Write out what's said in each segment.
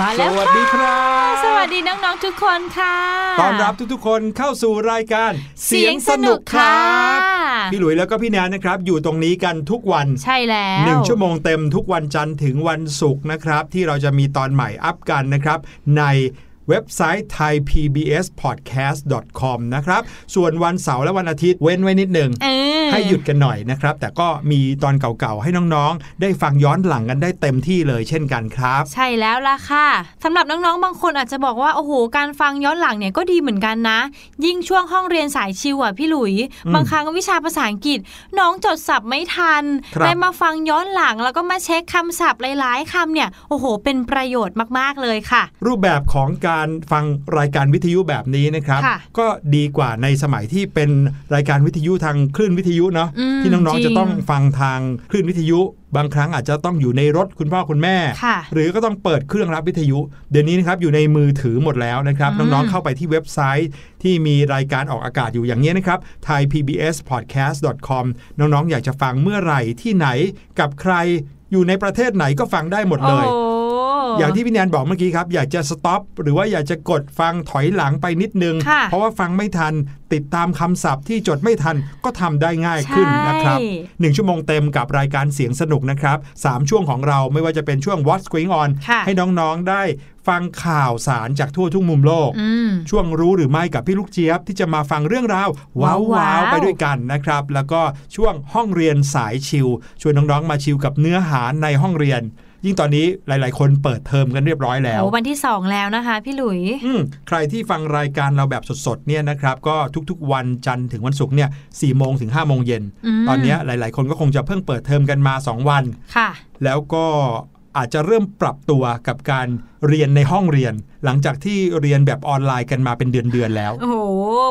มาแล้วสวัสดีครับ สวัสดีน้องๆทุกคนค่ะ ต้อนรับทุกๆคนเข้าสู่รายการ เสียงสนุกค่ะพี่หลุยแล้วก็พี่แนนนะครับ อยู่ตรงนี้กันทุกวันใช่แล้วหนึ่งชั่วโมงเต็มทุกวันจันทร์ถึงวันศุกร์นะครับ ที่เราจะมีตอนใหม่อัพกันนะครับ ใน เว็บไซต์ thaipbspodcast.com นะครับ ส่วนวันเสาร์และวันอาทิตย์เว้นไว้นิดหนึ่งเออให้หยุดกันหน่อยนะครับ แต่ก็มีตอนเก่าๆ ให้น้องๆ ได้ฟังย้อนหลังกันได้เต็มที่เลยเช่นกันครับ ใช่แล้วล่ะค่ะสำหรับน้องๆ บางคนอาจจะบอกว่า โอ้โห การฟังย้อนหลังเนี่ยก็ดีเหมือนกันนะ ยิ่งช่วงห้องเรียนสายชิวอะพี่หลุยอืมบางครั้งวิชาภาษาอังกฤษ น้องจดศัพท์ไม่ทันครับได้มาฟังย้อนหลังแล้วก็มาเช็คคำศัพท์หลายๆคำเนี่ยโอ้โห เป็นประโยชน์มากๆเลยค่ะ รูปแบบของการฟังรายการวิทยุแบบนี้นะครับค่ะก็ดีกว่าในสมัยที่เป็นรายการวิทยุทางคลื่นวิทยุเนาะอืมที่น้องจริงๆจะต้องฟังทางคลื่นวิทยุบางครั้งอาจจะต้องอยู่ในรถคุณพ่อคุณแม่ค่ะหรือก็ต้องเปิดเครื่องรับวิทยุ เดี๋ยวนี้นะครับอยู่ในมือถือหมดแล้วนะครับอืมน้องๆเข้าไปที่เว็บไซต์ที่มีรายการออกอากาศอยู่อย่างนี้นะครับ thaipbspodcast.com น้องๆ อยากจะฟังเมื่อไหร่ที่ไหนกับใครอยู่ในประเทศไหนก็ฟังได้หมดเลยโอ้อย่างที่พี่แนนบอกเมื่อกี้ครับ อยากจะสต็อปหรือว่าอยากจะกดฟังถอยหลังไปนิดนึงค่ะเพราะว่าฟังไม่ทันติดตามคำศัพท์ที่จดไม่ทันก็ทำได้ง่ายขึ้นนะครับใช่หนึ่งชั่วโมงเต็มกับรายการเสียงสนุกนะครับสามช่วงของเราไม่ว่าจะเป็นช่วง What's Going On ค่ะให้น้องๆได้ฟังข่าวสารจากทั่วทุกมุมโลกอืมช่วงรู้หรือไม่กับพี่ลูกเจี๊ยบที่จะมาฟังเรื่องราวว้าวว้าวๆไปด้วยกันนะครับ แล้วก็ช่วงห้องเรียนสายชิลชวนน้องๆมาชิลกับเนื้อหาในห้องเรียน ยิ่งตอนนี้หลาย ๆ คนเปิดเทอมกันเรียบร้อยแล้วโอ้วันที่ 2 แล้วนะคะ พี่หลุยอืมใครที่ฟังรายการเราแบบสด ๆ เนี่ยนะครับ ก็ทุก ๆ วันจันทร์ถึงวันศุกร์เนี่ยสี่โมงถึง5้าโมงเย็นอืมตอนเนี้ยหลาย ๆ คนก็คงจะเพิ่งเปิดเทอมกันมา 2 วัน ค่ะ แล้วก็อาจจะเริ่มปรับตัวกับการเรียนในห้องเรียน หลังจากที่เรียนแบบออนไลน์กันมาเป็นเดือนๆแล้ว โอ้โห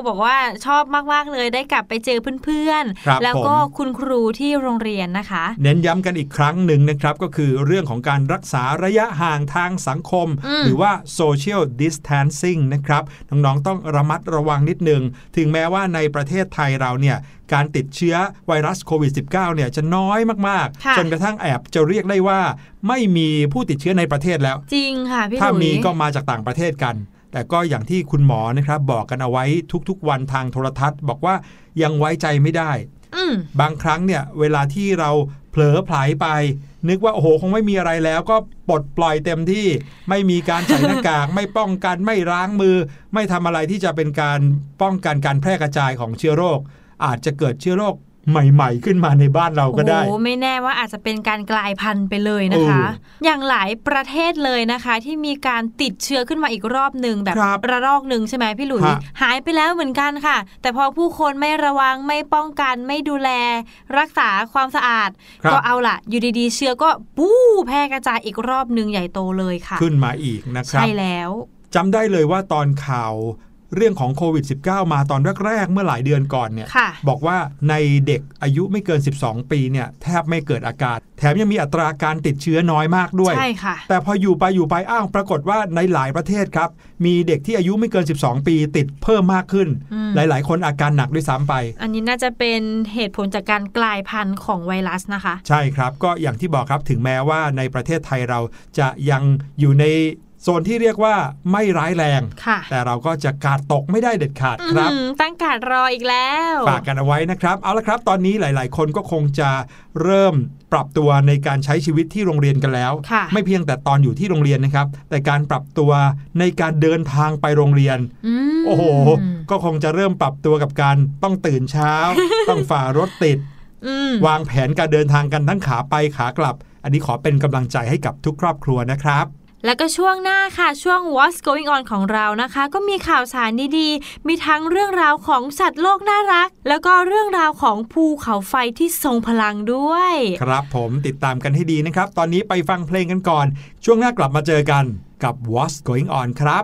บอกว่าชอบมากๆเลยได้กลับไปเจอเพื่อนครับๆแล้วก็ผมคุณครูที่โรงเรียนนะคะ เน้นย้ำกันอีกครั้งหนึ่งนะครับ ก็คือเรื่องของการรักษาระยะห่างทางสังคมอืมหรือว่า social distancing นะครับ น้องๆ ต้องระมัดระวังนิดนึง ถึงแม้ว่าในประเทศไทยเราเนี่ยการติดเชื้อไวรัสโควิด -19 เนี่ยจะน้อยมากค่ะๆจนกระทั่งแอบจะเรียกได้ว่า ไม่มีผู้ติดเชื้อในประเทศแล้ว จริงค่ะพี่หถ้าลุยมีก็มาจากต่างประเทศกัน แต่ก็อย่างที่คุณหมอนะครับบอกกันเอาไว้ทุกๆ วันทางโทรทัศน์ บอกว่ายังไว้ใจไม่ได้อืมบางครั้งเนี่ยเวลาที่เราเผลอไผลไป นึกว่าโอ้โหคงไม่มีอะไรแล้วก็ปลดปล่อยเต็มที่ไม่มีการใส่หน้ากาก ไม่ป้องกันไม่ล้างมือ ไม่ทำอะไรที่จะเป็นการป้องกันการแพร่กระจายของเชื้อโรค อาจจะเกิดเชื้อโรค ใหม่ ๆ ขึ้นมาในบ้านเราก็ได้โอ้โหไม่แน่ว่าอาจจะเป็นการกลายพันธุ์ไปเลยนะคะเอออย่างหลายประเทศเลยนะคะ ที่มีการติดเชื้อขึ้นมาอีกรอบหนึ่งแบบครับระลอกหนึ่งใช่ไหมพี่หลุยฮะหายไปแล้วเหมือนกันค่ะ แต่พอผู้คนไม่ระวังไม่ป้องกันไม่ดูแล รักษาความสะอาดครับก็เอาล่ะ อยู่ดีๆ เชื้อก็ปู้แพร่กระจายอีกรอบหนึ่งใหญ่โตเลยค่ะ ขึ้นมาอีกนะครับใช่แล้วจำได้เลยว่าตอนข่าว เรื่องของโควิด -19 มาตอนแรก ๆ เมื่อหลายเดือนก่อนเนี่ยค่ะบอกว่าในเด็กอายุไม่เกิน 12 ปีเนี่ยแทบไม่เกิดอาการ แถมยังมีอัตราการติดเชื้อน้อยมากด้วยใช่ค่ะแต่พออยู่ไปอยู่ไปอ้าวปรากฏว่าในหลายประเทศครับ มีเด็กที่อายุไม่เกิน 12 ปีติดเพิ่มมากขึ้นอืมหลาย ๆ คนอาการหนักด้วยซ้ำไป อันนี้น่าจะเป็นเหตุผลจากการกลายพันธุ์ของไวรัสนะคะ ใช่ครับก็อย่างที่บอกครับถึงแม้ว่าในประเทศไทยเราจะยังอยู่ใน โซนที่เรียกว่าไม่ร้ายแรงค่ะแต่เราก็จะกาดตกไม่ได้เด็ดขาดครับอืมตั้งการรออีกแล้วฝากกันเอาไว้นะครับ เอาละครับตอนนี้หลาย ๆ คนก็คงจะเริ่มปรับตัวในการใช้ชีวิตที่โรงเรียนกันแล้วค่ะไม่เพียงแต่ตอนอยู่ที่โรงเรียนนะครับ แต่การปรับตัวในการเดินทางไปโรงเรียนอืมโอ้โห ก็คงจะเริ่มปรับตัวกับการต้องตื่นเช้า ต้องฝ่ารถติดอืมวางแผนการเดินทางกันทั้งขาไปขากลับ อันนี้ขอเป็นกำลังใจให้กับทุกครอบครัวนะครับ แล้วก็ช่วงหน้าค่ะช่วง What's Going On ของเรานะคะ ก็มีข่าวสารดีๆ มีทั้งเรื่องราวของสัตว์โลกน่ารัก แล้วก็เรื่องราวของภูเขาไฟที่ทรงพลังด้วย ครับผมติดตามกันให้ดีนะครับ ตอนนี้ไปฟังเพลงกันก่อน ช่วงหน้ากลับมาเจอกันกับ What's Going On ครับ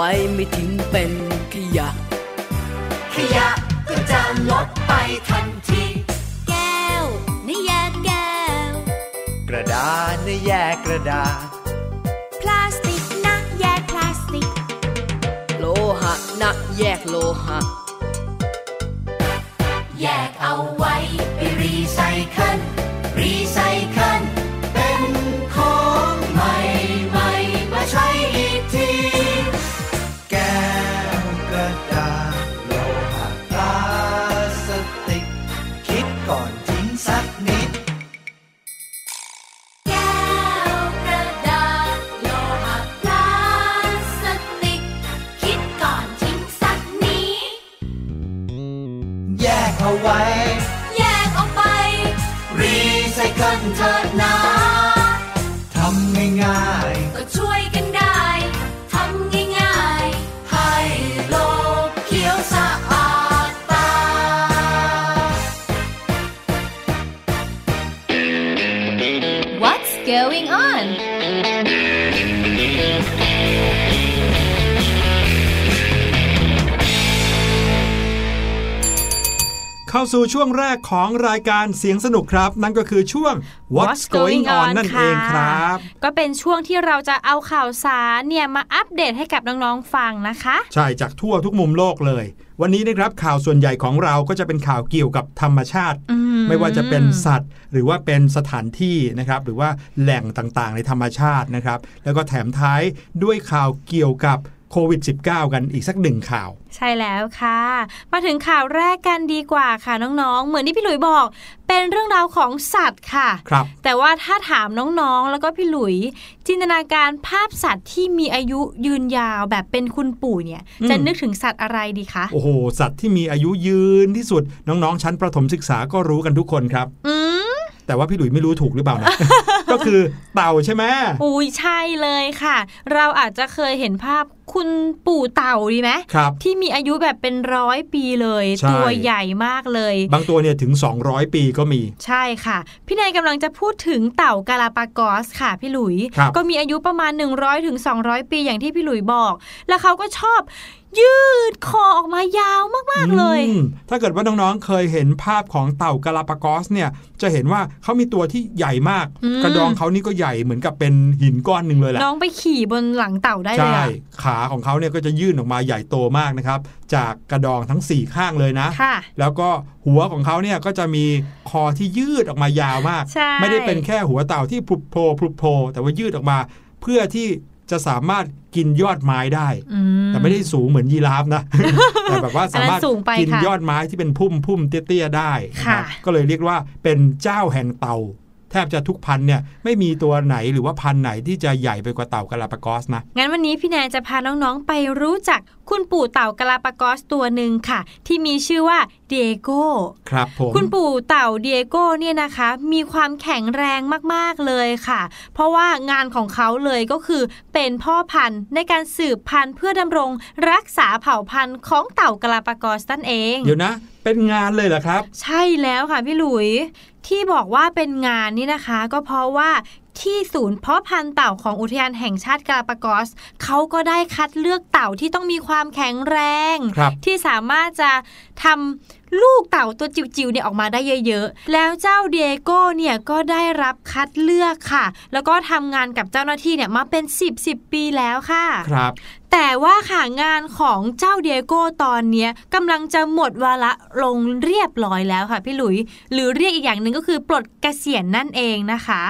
ไว้ไม่ทิ้งเป็นขยะ ขยะก็จะลดไปทันที แก้วนี่แยกแก้ว กระดาษนะแยกกระดาษ พลาสติกนะแยกพลาสติก โลหะนะแยกโลหะ เข้าสู่ช่วงแรกของรายการเสียงสนุกครับ นั่นก็คือช่วง What's Going On นั่นเองครับ ก็เป็นช่วงที่เราจะเอาข่าวสารเนี่ยมาอัปเดตให้กับน้องๆฟังนะคะ ใช่จากทั่วทุกมุมโลกเลย วันนี้นะครับข่าวส่วนใหญ่ของเราก็จะเป็นข่าวเกี่ยวกับธรรมชาติอืไม่ว่าจะเป็นสัตว์ หรือว่าเป็นสถานที่นะครับหรือว่าแหล่งต่างๆ ในธรรมชาตินะครับ แล้วก็แถมท้ายด้วยข่าวเกี่ยวกับ โควิด -19 กันอีกสักหนึ่งข่าว ใช่แล้วค่ะ มาถึงข่าวแรกกันดีกว่าค่ะน้องๆ เหมือนที่พี่หลุยบอก เป็นเรื่องราวของสัตว์ค่ะครับแต่ว่าถ้าถามน้องๆ แล้วก็พี่หลุย จินตนาการภาพสัตว์ที่มีอายุยืนยาวแบบเป็นคุณปู่เนี่ยอืมจะนึกถึงสัตว์อะไรดีคะโอ้โหสัตว์ที่มีอายุยืนที่สุดน้องๆ ชั้นประถมศึกษาก็รู้กันทุกคนครับ อืม แต่ว่าพี่หลุยไม่รู้ถูกหรือเปล่านะ ก็คือเต่าใช่ไหมอุ้ยใช่เลยค่ะ เราอาจจะเคยเห็นภาพคุณปู่เต่าดีไหมครับที่มีอายุแบบเป็นร้อยปีเลยใช่ตัวใหญ่มากเลย บางตัวเนี่ยถึง 200 ปีก็มี ใช่ค่ะ พี่นายกำลังจะพูดถึงเต่ากาลาปากอสค่ะพี่หลุยครับก็มีอายุประมาณ 100ถึง200 ปีอย่างที่พี่หลุยบอก แล้วเขาก็ชอบยืดคอออกมายาวมาก ๆ เลยอืมถ้าเกิดว่าน้อง ๆ เคยเห็นภาพของเต่ากาลาปากอสเนี่ย จะเห็นว่าเขามีตัวที่ใหญ่มากอืมกระดองเขานี่ก็ใหญ่เหมือนกับเป็นหินก้อนหนึ่งเลยแหละ น้องไปขี่บนหลังเต่าได้เลยใช่อะขาของเขาเนี่ยก็จะยื่นออกมาใหญ่โตมากนะครับ จากกระดองทั้ง 4 ข้างเลยนะค่ะแล้วก็หัวของเขาเนี่ยก็จะมีคอที่ยืดออกมายาวมากใช่ไม่ได้เป็นแค่หัวเต่าที่พลุบโผล่พลุบโผล่แต่ว่ายืดออกมาเพื่อที่ จะสามารถกินยอดไม้ได้อืมแต่ไม่ได้สูงเหมือนยีราฟนะ แต่แบบว่าสามารถอันนั้นสูงไปกินค่ะยอดไม้ที่เป็นพุ่มพุ่มเตี้ยๆได้นะครับค่ะก็เลยเรียกว่าเป็นเจ้าแห่งเต่า แทบจะทุกพันธุ์เนี่ยไม่มีตัวไหนหรือว่าพันธุ์ไหนที่จะใหญ่ไปกว่าเต่ากาลาปากอสนะงั้นวันนี้พี่แนนจะพาน้องๆไปรู้จักคุณปู่เต่ากาลาปากอสตัวหนึ่งค่ะ ที่มีชื่อว่าเดโกครับผมคุณปู่เต่าเดียโก้เนี่ยนะคะ มีความแข็งแรงมากๆเลยค่ะ เพราะว่างานของเขาเลยก็คือเป็นพ่อพันธุ์ในการสืบพันธุ์เพื่อดำรงรักษาเผ่าพันธุ์ของเต่ากาลาปากอสนั่นเอง เดี๋ยวนะ เป็นงานเลยเหรอครับ ใช่แล้วค่ะพี่หลุย ที่บอกว่าเป็นงานนี่นะคะ ก็เพราะว่าที่ศูนย์เพาะพันธุ์เต่าของอุทยานแห่งชาติกาลาปากอสเขาก็ได้คัดเลือกเต่าที่ต้องมีความแข็งแรงครับที่สามารถจะทำลูกเต่าตัวจิ๋วๆเนี่ยออกมาได้เยอะๆ แล้วเจ้าเดียโก้เนี่ยก็ได้รับคัดเลือกค่ะ แล้วก็ทำงานกับเจ้าหน้าที่เนี่ยมาเป็น 10 10ปีแล้วค่ะ ครับ แต่ว่าค่ะงานของเจ้าเดียโก้ตอนเนี้ยกำลังจะหมดวาระลงเรียบร้อยแล้วค่ะพี่หลุย หรือเรียกอีกอย่างหนึ่งก็คือปลดเกษียณนั่นเองนะคะ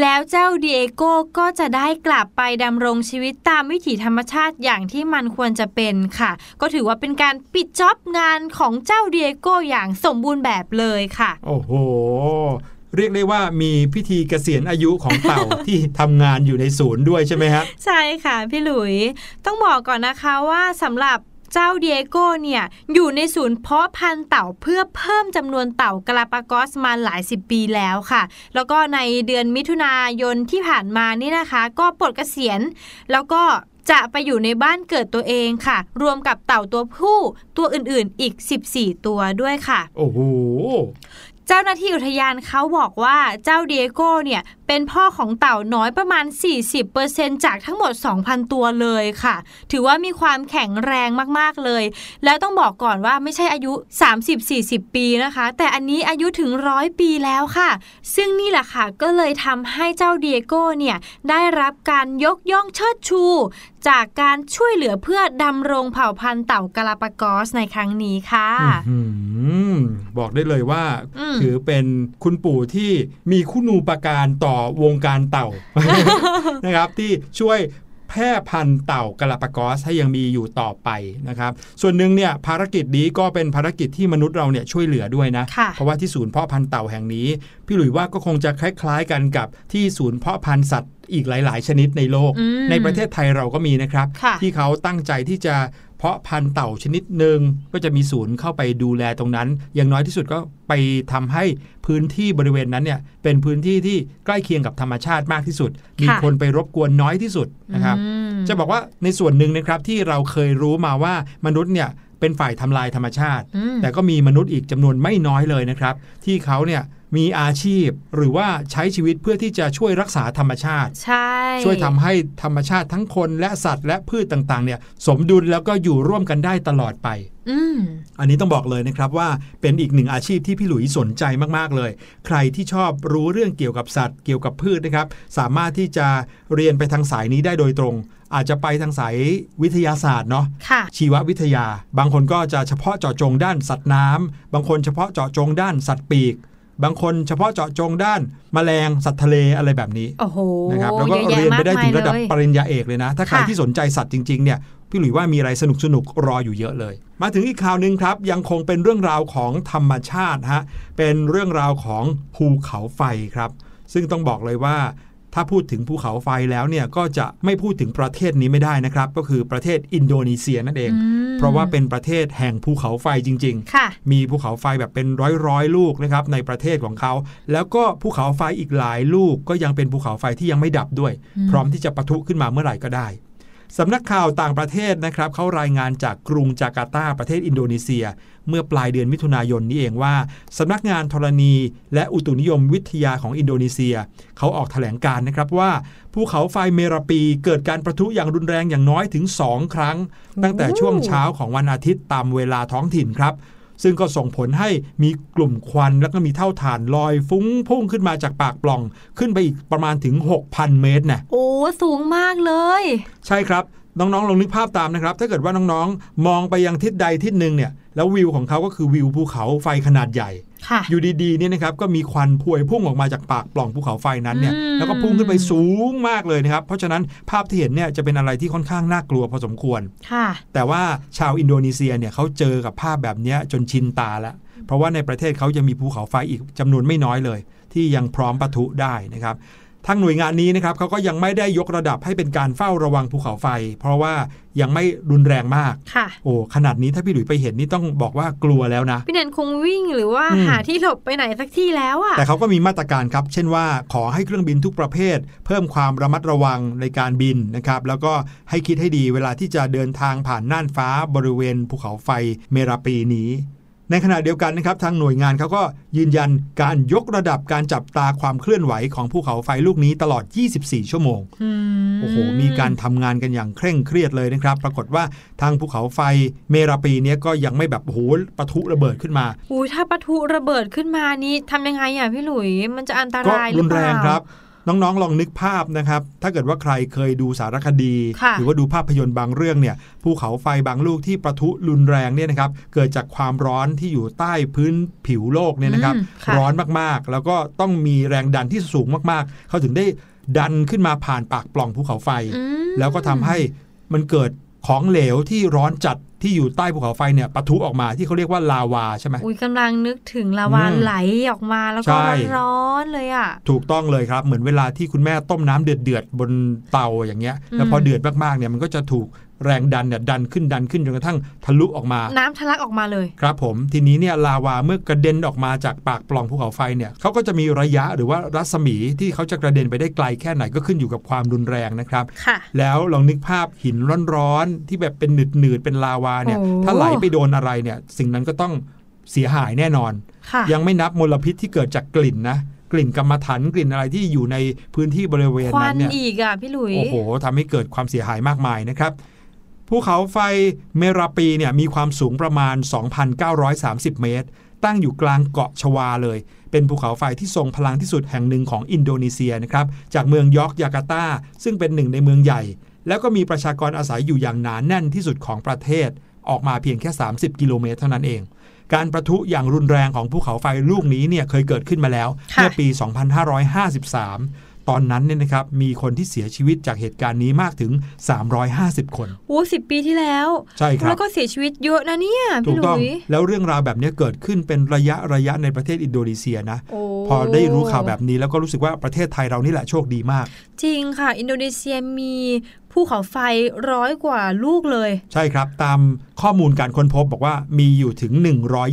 แล้วเจ้าเดียโก้ก็จะได้กลับไปดำรงชีวิตตามวิถีธรรมชาติอย่างที่มันควรจะเป็นค่ะ ก็ถือว่าเป็นการปิดจ็อบงานของเจ้าเดียโก้อย่างสมบูรณ์แบบเลยค่ะ โอ้โห เรียกได้ว่ามีพิธีเกษียณอายุของเต่าที่ทำงานอยู่ในศูนย์ด้วยใช่ไหมครับใช่ค่ะพี่หลุยต้องบอกก่อนนะคะว่าสำหรับเจ้าเดียโก้เนี่ยอยู่ในศูนย์เพาะพันธุ์เต่าเพื่อเพิ่มจำนวนเต่ากาลาปากอสมาหลายสิบปีแล้วค่ะ แล้วก็ในเดือนมิถุนายนที่ผ่านมานี่นะคะ ก็ปลดเกษียณแล้วก็จะไปอยู่ในบ้านเกิดตัวเองค่ะ รวมกับเต่าตัวผู้ตัวอื่นๆ อีก 14 ตัวด้วยค่ะ โอ้โห เจ้าหน้าที่อุทยานเขาบอกว่าเจ้าเดโก้เนี่ย เป็นพ่อของเต่าน้อยประมาณ 40%จากทั้งหมด 2,000 ตัวเลยค่ะ ถือว่ามีความแข็งแรงมากๆเลย แล้วต้องบอกก่อนว่าไม่ใช่อายุ 30-40 ปีนะคะ แต่อันนี้อายุถึงร้อยปีแล้วค่ะ ซึ่งนี่แหละค่ะ ก็เลยทำให้เจ้าเดียโก้เนี่ยได้รับการยกย่องเชิดชู จากการช่วยเหลือเพื่อดำรงเผ่าพันธุ์เต่ากาลาปากอสในครั้งนี้ค่ะอื้อหือบอกได้เลยว่าอืมถือเป็นคุณปู่ที่มีคุณูปการต่อวงการเต่านะครับที่ช่วยแพร่พันธุ์เต่ากาลาปากอสให้ยังมีอยู่ต่อไปนะครับ ส่วนหนึ่งเนี่ยภารกิจนี้ก็เป็นภารกิจที่มนุษย์เราเนี่ยช่วยเหลือด้วยนะค่ะเพราะว่าที่ศูนย์เพาะพันธุ์เต่าแห่งนี้ พี่หลุยว่าก็คงจะคล้าย ๆกันกับที่ศูนย์เพาะพันธุ์สัตว์อีกหลาย ๆ ชนิดในโลกอืมในประเทศไทยเราก็มีนะครับค่ะที่เขาตั้งใจที่จะ เพาะพันธุ์เต่าชนิดหนึ่งก็จะมีศูนย์เข้าไปดูแลตรงนั้น อย่างน้อยที่สุดก็ไปทำให้พื้นที่บริเวณนั้นเนี่ยเป็นพื้นที่ที่ใกล้เคียงกับธรรมชาติมากที่สุด มีคนไปรบกวนน้อยที่สุดนะครับอืมจะบอกว่าในส่วนหนึ่งนะครับที่เราเคยรู้มาว่ามนุษย์เนี่ย เป็นฝ่ายทำลายธรรมชาติอืมแต่ก็มีมนุษย์อีกจำนวนไม่น้อยเลยนะครับ ที่เขาเนี่ยมีอาชีพหรือว่าใช้ชีวิตเพื่อที่จะช่วยรักษาธรรมชาติ ใช่ ช่วยทำให้ธรรมชาติทั้งคนและสัตว์ และพืชต่างๆเนี่ยสมดุลแล้วก็อยู่ร่วมกันได้ตลอดไป อืมอันนี้ต้องบอกเลยนะครับว่าเป็นอีกหนึ่งอาชีพที่พี่หลุยสนใจมากๆเลย ใครที่ชอบรู้เรื่องเกี่ยวกับสัตว์ เกี่ยวกับพืชนะครับ สามารถที่จะเรียนไปทางสายนี้ได้โดยตรง อาจจะไปทางสายวิทยาศาสตร์เนาะค่ะชีววิทยา บางคนก็จะเฉพาะเจาะจงด้านสัตว์น้ำบางคนเฉพาะเจาะจงด้านสัตว์ปีก บางคนเฉพาะเจาะจงด้านแมลงสัตว์ทะเลอะไรแบบนี้โอ้โหนะครับแล้วก็เยอะแยะเรียนไปได้ถึงระดับมากปมายเลยริญญาเอกเลยนะ ถ้าใครค่ะที่สนใจสัตว์จริงๆเนี่ยพี่หลุยว่ามีอะไรสนุกสนุกๆรออยู่เยอะเลย มาถึงอีกข่าวหนึ่งครับ ยังคงเป็นเรื่องราวของธรรมชาติฮะเป็นเรื่องราวของภูเขาไฟครับ ซึ่งต้องบอกเลยว่า ถ้าพูดถึงภูเขาไฟแล้วเนี่ยก็จะไม่พูดถึงประเทศนี้ไม่ได้นะครับ ก็คือประเทศอินโดนีเซียนั่นเองอืมเพราะว่าเป็นประเทศแห่งภูเขาไฟจริงๆค่ะมีภูเขาไฟแบบเป็นร้อยร้อยๆลูกนะครับในประเทศของเขา แล้วก็ภูเขาไฟอีกหลายลูกก็ยังเป็นภูเขาไฟที่ยังไม่ดับด้วยอืมพร้อมที่จะปะทุขึ้นมาเมื่อไหร่ก็ได้ สำนักข่าวต่างประเทศนะครับเขารายงานจากกรุงจาการ์ตาประเทศอินโดนีเซีย เมื่อปลายเดือนมิถุนายนนี้เองว่าสำนักงานธรณี และอุตุนิยมวิทยาของอินโดนีเซีย เขาออกแถลงการนะครับว่าภูเขาไฟเมราปีเกิดการประทุอย่างรุนแรงอย่างน้อยถึง 2 ครั้ง ตั้งแต่ช่วงเช้าของวันอาทิตย์ตามเวลาท้องถิ่นครับ ซึ่งก็ส่งผลให้มีกลุ่มควันแล้วก็มีเท่าฐานลอยฟุ้งพุ่งขึ้นมาจากปากปล่อง ขึ้นไปอีกประมาณถึง 6,000 เมตรนะโอ้สูงมากเลย ใช่ครับน้องๆลองนึกภาพตามนะครับ ถ้าเกิดว่าน้องๆ มองไปยังทิศใดทิศหนึ่งเนี่ยแล้ววิวของเขาก็คือวิวภูเขาไฟขนาดใหญ่ค่ะอยู่ดีๆเนี่ยนะครับก็มีควันพวยพุ่งออกมาจากปากปล่องภูเขาไฟนั้นเนี่ยอืมแล้วก็พุ่งขึ้นไปสูงมากเลยนะครับ เพราะฉะนั้นภาพที่เห็นเนี่ยจะเป็นอะไรที่ค่อนข้างน่ากลัวพอสมควรค่ะแต่ว่าชาวอินโดนีเซียเนี่ยเขาเจอกับภาพแบบเนี้ยจนชินตาแล้วเพราะว่าในประเทศเขายังมีภูเขาไฟอีกจำนวนไม่น้อยเลย ที่ยังพร้อมปะทุได้นะครับ ทางหน่วยงานนี้นะครับเขาก็ยังไม่ได้ยกระดับให้เป็นการเฝ้าระวังภูเขาไฟ เพราะว่ายังไม่รุนแรงมากค่ะโอ้ขนาดนี้ถ้าพี่หลุยไปเห็นนี่ต้องบอกว่ากลัวแล้วนะ พี่แนนคงวิ่งหรือว่าอืมหาที่หลบไปไหนสักที่แล้วอะแต่เขาก็มีมาตรการครับ เช่นว่าขอให้เครื่องบินทุกประเภท เพิ่มความระมัดระวังในการบินนะครับ แล้วก็ให้คิดให้ดีเวลาที่จะเดินทางผ่านน่านฟ้าบริเวณภูเขาไฟเมราปีนี้ ในขณะเดียวกันนะครับทางหน่วยงานเขาก็ยืนยันการยกระดับการจับตาความเคลื่อนไหวของภูเขาไฟลูกนี้ตลอด 24 ชั่วโมงอืมโอ้โห มีการทำงานกันอย่างเคร่งเครียดเลยนะครับ ปรากฏว่าทางภูเขาไฟเมราปีเนี้ยก็ยังไม่แบบโอ้โหปะทุระเบิดขึ้นมาอุ้ยถ้าปะทุระเบิดขึ้นมานี่ทำยังไงอะพี่หลุย มันจะอันตก็รายหรืรุอนเปแรล่างครับ น้องๆ ลองนึกภาพนะครับ ถ้าเกิดว่าใครเคยดูสารคดีค่ะหรือว่าดูภาพยนตร์บางเรื่องเนี่ยภูเขาไฟบางลูกที่ประทุรุนแรงเนี่ยนะครับเกิดจากความร้อนที่อยู่ใต้พื้นผิวโลกเนี่ยนะครับอืมค่ะร้อนมากๆ แล้วก็ต้องมีแรงดันที่สูงมากๆ เขาถึงได้ดันขึ้นมาผ่านปากปล่องภูเขาไฟอืมแล้วก็ทำให้มันเกิดของเหลวที่ร้อนจัด ที่อยู่ใต้ภูเขาไฟเนี่ยปะทุออกมาที่เขาเรียกว่าลาวาใช่ไหมอุ้ยกำลังนึกถึงลาวาอืมไหลออกมาแล้วใช่ก็ร้อนๆเลยอะถูกต้องเลยครับ เหมือนเวลาที่คุณแม่ต้มน้ำเดือดเดือดๆบนเตาอย่างเงี้ยอืมแล้วพอเดือดมากๆเนี่ยมันก็จะถูก แรงดันเนี่ยดันขึ้นดันขึ้นจนกระทั่งทะลุออกมา น้ำทะลักออกมาเลย ครับผมทีนี้เนี่ยลาวาเมื่อกระเด็นออกมาจากปากปล่องภูเขาไฟเนี่ยเขาก็จะมีระยะหรือว่ารัศมีที่เขาจะกระเด็นไปได้ไกลแค่ไหนก็ขึ้นอยู่กับความรุนแรงนะครับค่ะแล้วลองนึกภาพหินร้อนๆที่แบบเป็นหนืดๆเป็นลาวาเนี่ยโอ้ถ้าไหลไปโดนอะไรเนี่ยสิ่งนั้นก็ต้องเสียหายแน่นอนค่ะยังไม่นับมลพิษที่เกิดจากกลิ่นนะกลิ่นกรรมฐานกลิ่นอะไรที่อยู่ในพื้นที่บริเวณควันั้นนเนี่ยอีกอะพี่หลุยโอ้โหทำให้เกิดความเสียหายมากมายนะครับ ภูเขาไฟเมราปีเนี่ยมีความสูงประมาณ 2,930 เมตร ตั้งอยู่กลางเกาะชวาเลย เป็นภูเขาไฟที่ทรงพลังที่สุดแห่งหนึ่งของอินโดนีเซียนะครับจากเมืองยอร์กยาการ์ตาซึ่งเป็นหนึ่งในเมืองใหญ่ แล้วก็มีประชากรอาศัยอยู่อย่างหนานแน่นที่สุดของประเทศ ออกมาเพียงแค่ 30 กิโลเมตรเท่านั้นเองการประทุอย่างรุนแรงของภูเขาไฟลูกนี้เนี่ยเคยเกิดขึ้นมาแล้วค่ะเมื่อปี 2553 ตอนนั้นเนี่ยนะครับมีคนที่เสียชีวิตจากเหตุการณ์นี้มากถึง 350 คนโอ้สิปีที่แล้วใช่ครับแล้วก็เสียชีวิตเยอะนะเนี่ยถูพี่กหลุต้องยแล้วเรื่องราวแบบนี้เกิดขึ้นเป็นระยะระยะในประเทศอินโดนีเซียนะโอ้พอได้รู้ข่าวแบบนี้แล้วก็รู้สึกว่าประเทศไทยเรานี่แหละโชคดีมาก จริงค่ะ อินโดนีเซียมีภูเขาไฟร้อยกว่าลูกเลย ใช่ครับตามข้อมูลการค้นพบบอกว่ามีอยู่ถึง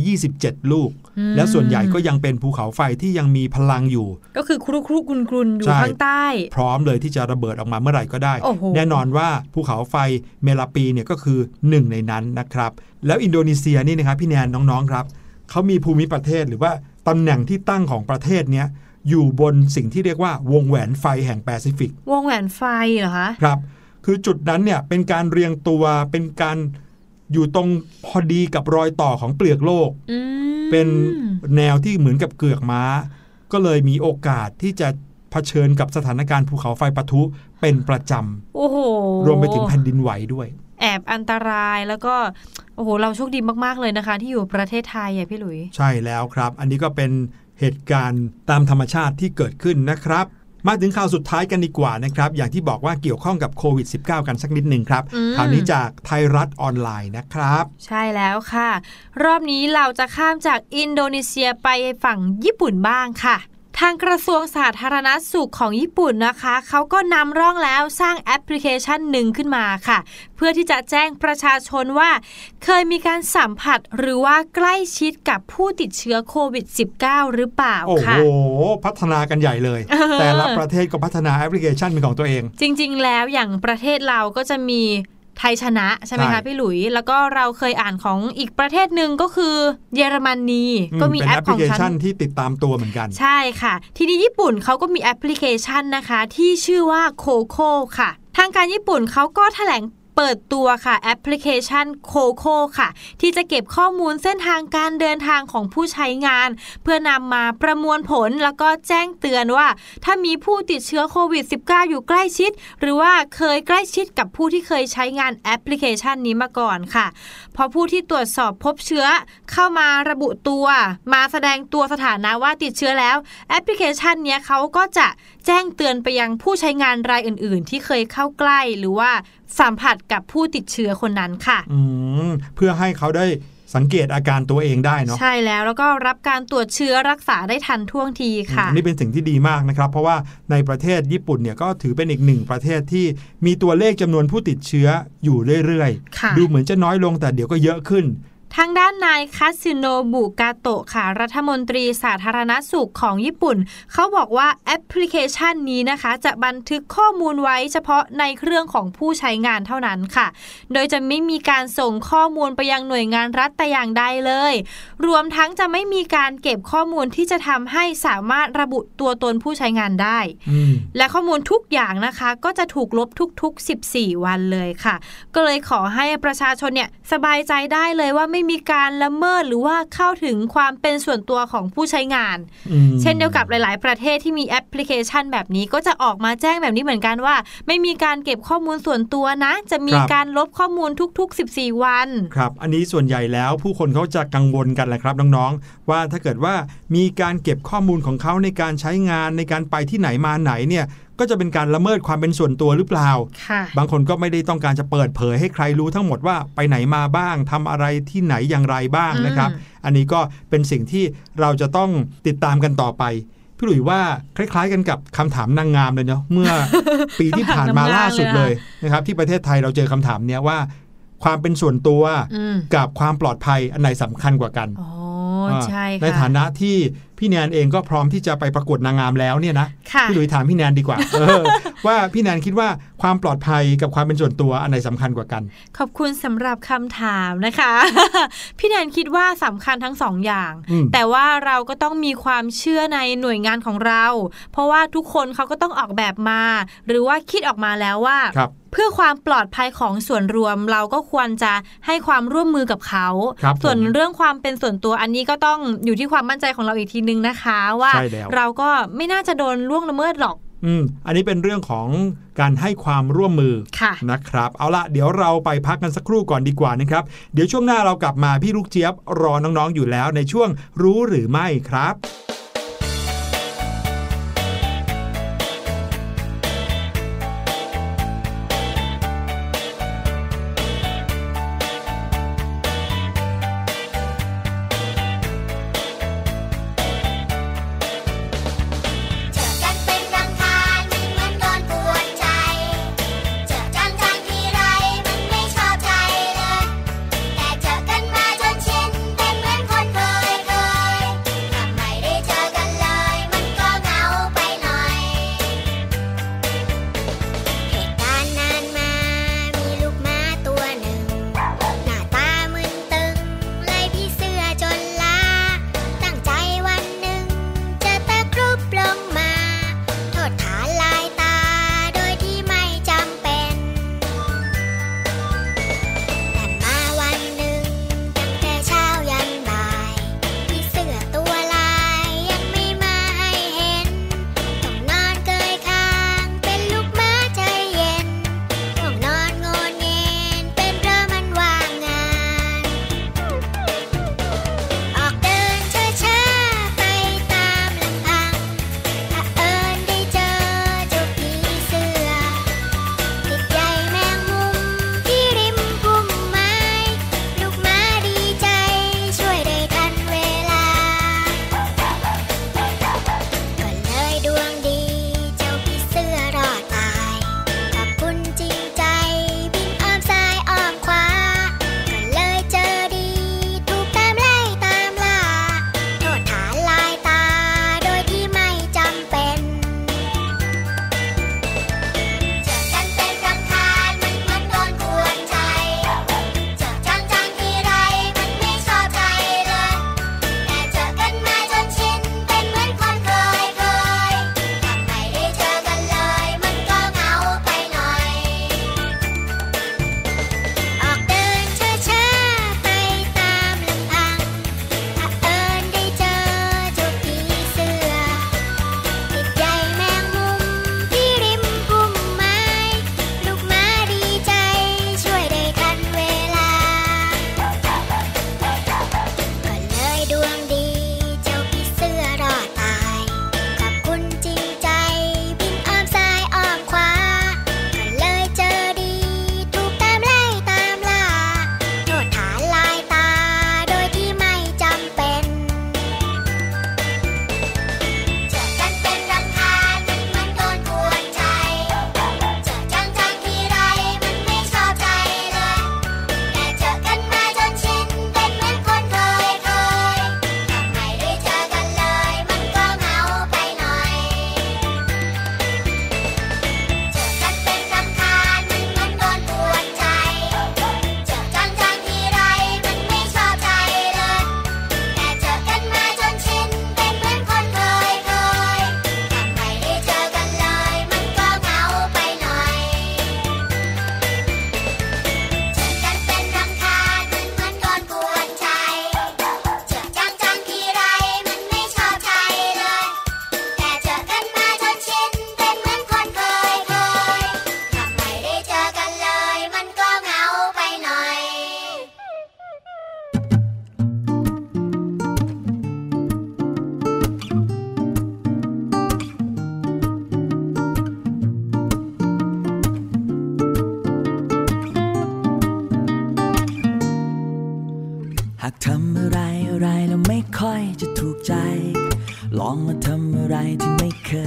127 ลูกอืม และส่วนใหญ่ก็ยังเป็นภูเขาไฟที่ยังมีพลังอยู่ ก็คือคุคุกรุ่นกรุ่นอยู่ใช่ข้างใต้ พร้อมเลยที่จะระเบิดออกมาเมื่อไหร่ก็ได้โอ้โหแน่นอนว่าภูเขาไฟเมราปีเนี่ยก็คือหนึ่งในนั้นนะครับ แล้วอินโดนีเซียนี่นะครับพี่แนนน้องๆครับเขามีภูมิประเทศหรือว่าตำแหน่งที่ตั้งของประเทศเนี้ยอยู่บนสิ่งที่เรียกว่าวงแหวนไฟแห่งแปซิฟิก วงแหวนไฟเหรอคะ ครับ คือจุดนั้นเนี่ยเป็นการเรียงตัวเป็นการอยู่ตรงพอดีกับรอยต่อของเปลือกโลกอืม เป็นแนวที่เหมือนกับเกือกม้า ก็เลยมีโอกาสที่จะเผชิญกับสถานการณ์ภูเขาไฟปะทุเป็นประจโอ้โหำรวมไปถึงแผ่นดินไหวด้วย แอบอันตรายแล้วก็โอ้โหเราโชคดีมากๆเลยนะคะ ที่อยู่ประเทศไทยอะพี่หลุย ใช่แล้วครับ อันนี้ก็เป็นเหตุการณ์ตามธรรมชาติที่เกิดขึ้นนะครับ มาถึงข่าวสุดท้ายกันดีกว่านะครับ อย่างที่บอกว่าเกี่ยวข้องกับโควิด -19 กันสักนิดหนึ่งครับอืมข่าวนี้จากไทยรัฐออนไลน์นะครับ ใช่แล้วค่ะ รอบนี้เราจะข้ามจากอินโดนีเซียไปฝั่งญี่ปุ่นบ้างค่ะ ทางกระทรวงสาธารณสุขของญี่ปุ่นนะคะ เขาก็นำร่องแล้วสร้างแอปพลิเคชันหนึ่งขึ้นมาค่ะ เพื่อที่จะแจ้งประชาชนว่า เคยมีการสัมผัสหรือว่าใกล้ชิดกับผู้ติดเชื้อโควิด -19 หรือเปล่าโอ้โหค่ะพัฒนากันใหญ่เลยเออแต่ละประเทศก็พัฒนาแอปพลิเคชันเป็นของตัวเอง จริง ๆ แล้วอย่างประเทศเราก็จะมี ไทยชนะใช่ไหมใช่คะพี่หลุย แล้วก็เราเคยอ่านของอีกประเทศหนึ่งก็คือเยอรมนีก็มีเป็นแอแอปปพขลิองเคฉัชันนที่ติดตามตัวเหมือนกัน ใช่ค่ะ ทีนี้ญี่ปุ่นเขาก็มีแอปพลิเคชันนะคะ ที่ชื่อว่าโคโค่ค่ะ ทางการญี่ปุ่นเขาก็แถลง เปิดตัวค่ะแอปพลิเคชันโคโค่ค่ะ ที่จะเก็บข้อมูลเส้นทางการเดินทางของผู้ใช้งาน เพื่อนำมาประมวลผลแล้วก็แจ้งเตือนว่า ถ้ามีผู้ติดเชื้อโควิด -19 อยู่ใกล้ชิด หรือว่าเคยใกล้ชิดกับผู้ที่เคยใช้งานแอปพลิเคชันนี้มาก่อนค่ะ พอผู้ที่ตรวจสอบพบเชื้อเข้ามาระบุตัว มาแสดงตัวสถานะว่าติดเชื้อแล้ว แอปพลิเคชันนี้เขาก็จะ แจ้งเตือนไปยังผู้ใช้งานรายอื่น ๆ ที่เคยเข้าใกล้หรือว่าสัมผัสกับผู้ติดเชื้อคนนั้นค่ะอืมเพื่อให้เขาได้สังเกตอาการตัวเองได้เนาะใช่แล้วแล้วก็รับการตรวจเชื้อรักษาได้ทันท่วงทีค่ะอันนี้เป็นสิ่งที่ดีมากนะครับ เพราะว่าในประเทศญี่ปุ่นเนี่ยก็ถือเป็นอีกหนึ่งประเทศที่มีตัวเลขจำนวนผู้ติดเชื้ออยู่เรื่อยค่ะๆดูเหมือนจะน้อยลงแต่เดี๋ยวก็เยอะขึ้น ทางด้านนายคาสิโนบุกาโตะค่ะรัฐมนตรีสาธารณสุขของญี่ปุ่น เขาบอกว่าแอปพลิเคชันนี้นะคะ จะบันทึกข้อมูลไว้เฉพาะในเครื่องของผู้ใช้งานเท่านั้นค่ะ โดยจะไม่มีการส่งข้อมูลไปยังหน่วยงานรัฐแต่อย่างใดเลย รวมทั้งจะไม่มีการเก็บข้อมูลที่จะทำให้สามารถระบุตัวตนผู้ใช้งานได้อืมและข้อมูลทุกอย่างนะคะ ก็จะถูกลบทุก ๆ 14 วันเลยค่ะ ก็เลยขอให้ประชาชนเนี่ยสบายใจได้เลยว่าไม่มีการละเมิดหรือว่าเข้าถึงความเป็นส่วนตัวของผู้ใช้งานอืมเช่นเดียวกับหลาย ๆ ประเทศที่มีแอปพลิเคชันแบบนี้ก็จะออกมาแจ้งแบบนี้เหมือนกันว่า ไม่มีการเก็บข้อมูลส่วนตัวนะ จะมีการลบข้อมูลทุก ๆ 14 วัน ครับ อันนี้ส่วนใหญ่แล้วผู้คนเขาจะกังวลกันแหละครับน้องๆ ว่าถ้าเกิดว่ามีการเก็บข้อมูลของเขาในการใช้งานในการไปที่ไหนมาไหนเนี่ยก็จะเป็นการละเมิดความเป็นส่วนตัวหรือเปล่าค่ะบางคนก็ไม่ได้ต้องการจะเปิดเผยให้ใครรู้ทั้งหมดว่าไปไหนมาบ้างทำอะไรที่ไหนอย่างไรบ้างนะครับอืมอันนี้ก็เป็นสิ่งที่เราจะต้องติดตามกันต่อไปพี่หลุยว่าคล้ายๆ กันกับคำถามนางงามเลยเนาะเมื่อปีที่ผ่านมาล่าสุดเลยนะครับที่ประเทศไทยเราเจอคำถามเนี้ยว่า ความเป็นส่วนตัวอืมกับความปลอดภัยอันไหนสำคัญกว่ากันอ๋ออ่าใช่ในค่ะฐานะที่พี่แนนเองก็พร้อมที่จะไปประกวดนางงามแล้วเนี่ยนะค่ะพี่หลุยถามพี่แนนดีกว่าเออว่าพี่แนนคิดว่าความปลอดภัยกับความเป็นส่วนตัวอันไหนสำคัญกว่ากัน ขอบคุณสำหรับคำถามนะคะ พี่แนนคิดว่าสำคัญทั้งสองอย่างอืมแต่ว่าเราก็ต้องมีความเชื่อในหน่วยงานของเรา เพราะว่าทุกคนเขาก็ต้องออกแบบมา หรือว่าคิดออกมาแล้วว่าครับเพื่อความปลอดภัยของส่วนรวมเราก็ควรจะให้ความร่วมมือกับเขาครับส่วนผมเรื่องความเป็นส่วนตัวอันนี้ก็ต้องอยู่ที่ความมั่นใจของเราอีกทีนึงนะคะว่าใช่แล้วเราก็ไม่น่าจะโดนล่วงละเมิดหรอกอืมอันนี้เป็นเรื่องของการให้ความร่วมมือค่ะนะครับ เอาละเดี๋ยวเราไปพักกันสักครู่ก่อนดีกว่านะครับ เดี๋ยวช่วงหน้าเรากลับมาพี่ลูกเจี๊ยบรอน้องๆอยู่แล้วในช่วงรู้หรือไม่ครับ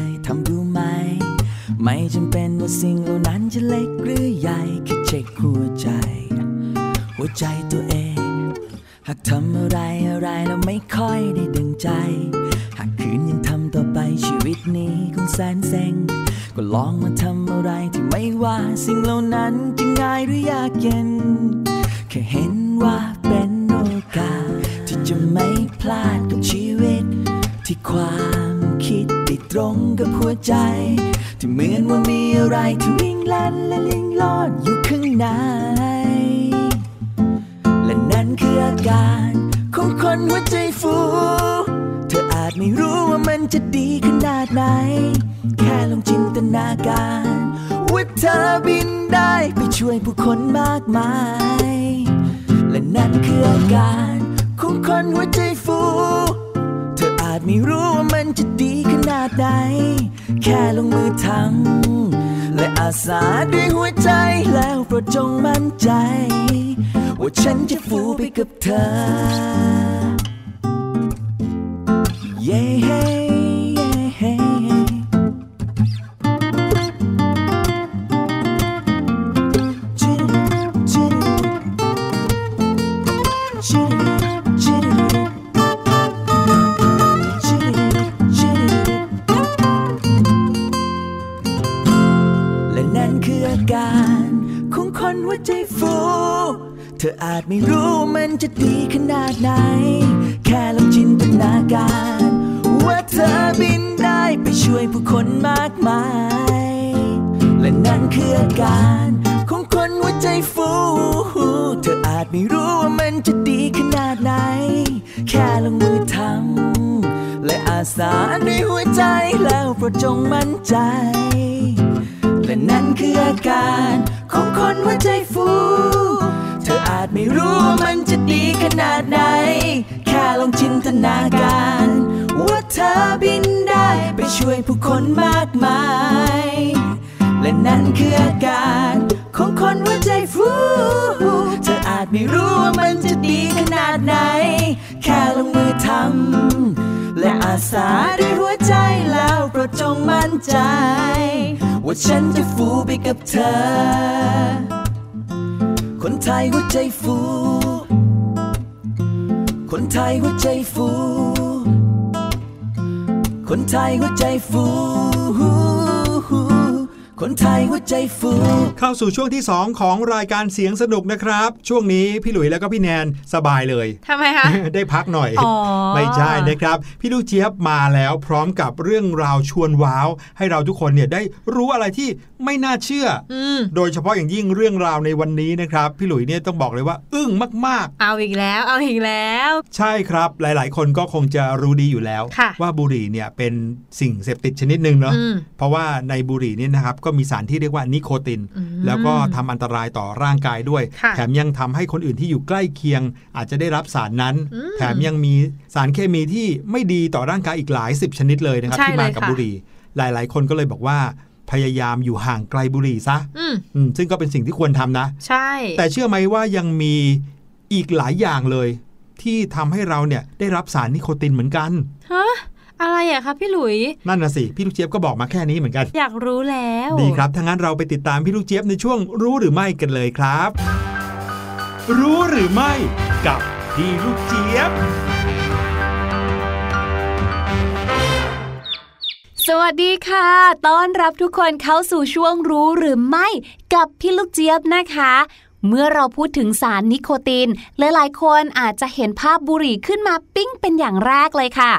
ยทำดูไหม ไม่จำเป็นว่าสิ่งเหล่านั้นจะเล็กหรือใหญ่แค่เช็คหัวใจ หัวใจตัวเอง หากทำอะไรอะไรแล้วไม่ค่อย นั่นคืออาการของคนหัวใจฟู เธออาจไม่รู้มันจะดีขนาดไหน แค่ลองจินตนาการ ว่าเธอบินได้ไปช่วยผู้คนมากมาย และนั่นคืออาการของคนหัวใจฟู เธออาจไม่รู้ว่ามันจะดีขนาดไหน แค่ลงมือทำและอาสาด้วยหัวใจแล้วโปรดจงมั่นใจ และนั่นคืออาการของคนหัวใจฟู เธออาจไม่รู้ว่ามันจะดีขนาดไหน แค่ลองจินตนาการ ว่าเธอบินได้ไปช่วยผู้คนมากมาย และนั่นคืออาการของคนหัวใจฟูเธออาจไม่รู้ว่ามันจะดีขนาดไหน แค่ลงมือทำ และอาสาด้วยหัวใจแล้วโปรดจงมั่นใจ ว่าฉันจะฟูไปกับเธอ คนไทยหัวใจฟู คนไทยหัวใจฟู คนไทยหัวใจฟู คนไทยหัวใจฟูเข้าสู่ช่วงที่ 2 ของรายการเสียงสนุกนะครับ ช่วงนี้พี่หลุยแล้วก็พี่แนนสบายเลยทำไมคะ ได้พักหน่อยอ๋อไม่ใช่นะครับ พี่ลูกเจี๊ยบมาแล้วพร้อมกับเรื่องราวชวนว้าว ให้เราทุกคนเนี่ยได้รู้อะไรที่ไม่น่าเชื่อออืมโดยเฉพาะอย่างยิ่งเรื่องราวในวันนี้นะครับ พี่หลุยเนี่ยต้องบอกเลยว่า อึ้งมากเอาอีกแล้ว เอาอีกแล้วๆใช่ครับ หลาย ๆ คนก็คงจะรู้ดีอยู่แล้วค่ะว่าบุหรี่เนี่ยเป็นสิ่งเสพติดชนิดหนึ่งเนาะอืมเพราะว่าในบุหรี่เนี่ยนะครับก็มีสารที่เรียกว่านิโคตินอืมแล้วก็ทำอันตรายต่อร่างกายด้วยค่ะแถมยังทำให้คนอื่นที่อยู่ใกล้เคียง อาจจะได้รับสารนั้นอืมแถมยังมีสารเคมีที่ไม่ดีต่อร่างกายอีกหลายสิบชนิดเลยนะครับใช่ที่มาเลยกับค่ะบุหรี่ หลาย ๆ คนก็เลยบอกว่าพยายามอยู่ห่างไกลบุหรี่ซะอืมอืมซึ่งก็เป็นสิ่งที่ควรทำนะ ใช่ แต่เชื่อไหมว่ายังมีอีกหลายอย่างเลย ที่ทำให้เราเนี่ยได้รับสารนิโคตินเหมือนกันฮะ อะไรอะคะพี่หลุย นั่นนะสิ พี่ลูกเจี๊ยบก็บอกมาแค่นี้เหมือนกัน อยากรู้แล้ว ดีครับถ้างั้นเราไปติดตามพี่ลูกเจี๊ยบในช่วงรู้หรือไม่กันเลยครับ รู้หรือไม่กับพี่ลูกเจี๊ยบ สวัสดีค่ะ ต้อนรับทุกคนเข้าสู่ช่วงรู้หรือไม่กับพี่ลูกเจี๊ยบนะคะ เมื่อเราพูดถึงสารนิโคตินหลายๆคนอาจจะเห็นภาพบุหรี่ขึ้นมาปิ้งเป็นอย่างแรกเลยค่ะ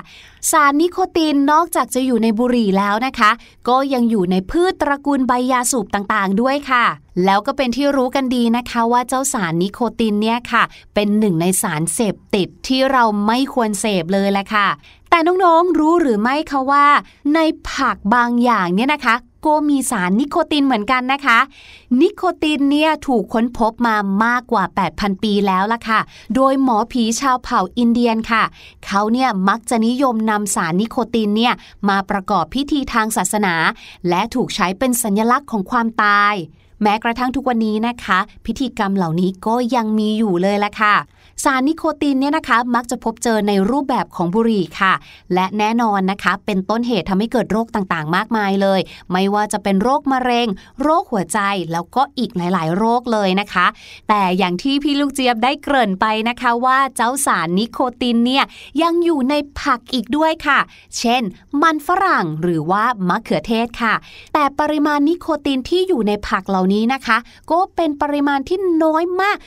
สารนิโคตินนอกจากจะอยู่ในบุหรี่แล้วนะคะ ก็ยังอยู่ในพืชตระกูลใบยาสูบต่างๆ ด้วยค่ะ แล้วก็เป็นที่รู้กันดีนะคะว่าเจ้าสารนิโคตินเนี่ยค่ะ เป็นหนึ่งในสารเสพติดที่เราไม่ควรเสพเลยแหละค่ะแต่น้องๆ รู้หรือไม่คะว่า ในผักบางอย่างเนี่ยนะคะ ก็มีสารนิโคตินเหมือนกันนะคะ นิโคตินเนี่ยถูกค้นพบมามากกว่า 8,000 ปีแล้วล่ะค่ะ โดยหมอผีชาวเผ่าอินเดียนค่ะ เขาเนี่ยมักจะนิยมนำสารนิโคตินเนี่ยมาประกอบพิธีทางศาสนา และถูกใช้เป็นสัญลักษณ์ของความตาย แม้กระทั่งทุกวันนี้นะคะ พิธีกรรมเหล่านี้ก็ยังมีอยู่เลยล่ะค่ะ สารนิโคตินเนี่ยนะคะมักจะพบเจอในรูปแบบของบุหรี่ค่ะ และแน่นอนนะคะ เป็นต้นเหตุทำให้เกิดโรคต่างๆ มากมายเลย ไม่ว่าจะเป็นโรคมะเร็ง โรคหัวใจแล้วก็อีกหลายๆ โรคเลยนะคะ แต่อย่างที่พี่ลูกเจี๊ยบได้เกริ่นไปนะคะว่าเจ้าสารนิโคตินเนี่ยยังอยู่ในผักอีกด้วยค่ะ เช่น มันฝรั่งหรือว่ามะเขือเทศค่ะ แต่ปริมาณนิโคตินที่อยู่ในผักเหล่านี้นะคะ ก็เป็นปริมาณที่น้อยมาก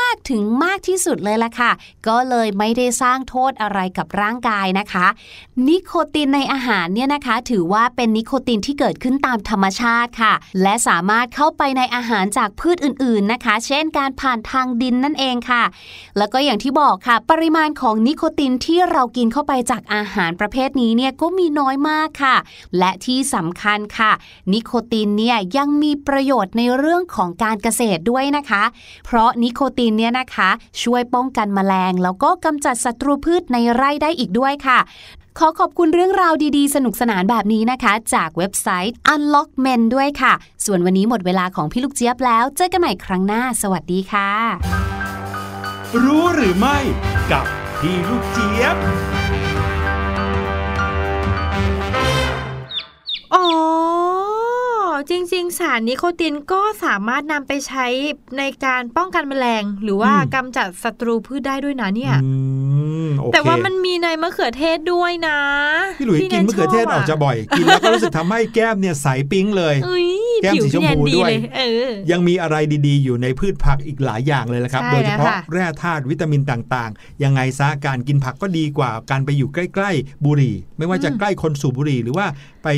มาก ๆ ถึงมากที่สุดเลยล่ะค่ะ ก็เลยไม่ได้สร้างโทษอะไรกับร่างกายนะคะ นิโคตินในอาหารเนี่ยนะคะ ถือว่าเป็นนิโคตินที่เกิดขึ้นตามธรรมชาติค่ะ และสามารถเข้าไปในอาหารจากพืชอื่นๆนะคะ เช่นการผ่านทางดินนั่นเองค่ะ แล้วก็อย่างที่บอกค่ะ ปริมาณของนิโคตินที่เรากินเข้าไปจากอาหารประเภทนี้เนี่ยก็มีน้อยมากค่ะ และที่สำคัญค่ะ นิโคตินเนี่ยยังมีประโยชน์ในเรื่องของการเกษตรด้วยนะคะ เพราะนิโคตินเนี่ยนะคะ ช่วยป้องกันแมลง แล้วก็กำจัดศัตรูพืชในไร่ได้อีกด้วยค่ะ ขอขอบคุณเรื่องราวดีๆ สนุกสนานแบบนี้นะคะ จากเว็บไซต์ Unlock Men ด้วยค่ะ ส่วนวันนี้หมดเวลาของพี่ลูกเจี๊ยบแล้ว เจอกันใหม่ครั้งหน้า สวัสดีค่ะ รู้หรือไม่ กับพี่ลูกเจี๊ยบอ๋อ จริง ๆ สารนิโคตินก็สามารถนำไปใช้ในการป้องกันแมลง หรือว่าอืมกำจัดศัตรูพืชได้ด้วยนะเนี่ยอืมโอเคแต่ว่ามันมีในมะเขือเทศด้วยนะพี่หลุยที่กินมะเขือเทศชบออกจะบ่อย กินแล้วก็รู้สึกทำให้แก้มเนี่ยใสปิ๊งเลยเอ้ยแก้มผิวสีชมพี่แนนพูดีด้วยเลยเออยังมีอะไรดีๆ อยู่ในพืชผักอีกหลายอย่างเลยละครับใช่โดยเฉพาะแล้วค่ะแร่ธาตุวิตามินต่างๆ ยังไงซะการกินผักก็ดีกว่าการไปอยู่ใกล้ ๆ บุหรี่ ไม่ว่าจะใกล้คนสูบบุหรี่ หรือว่าไป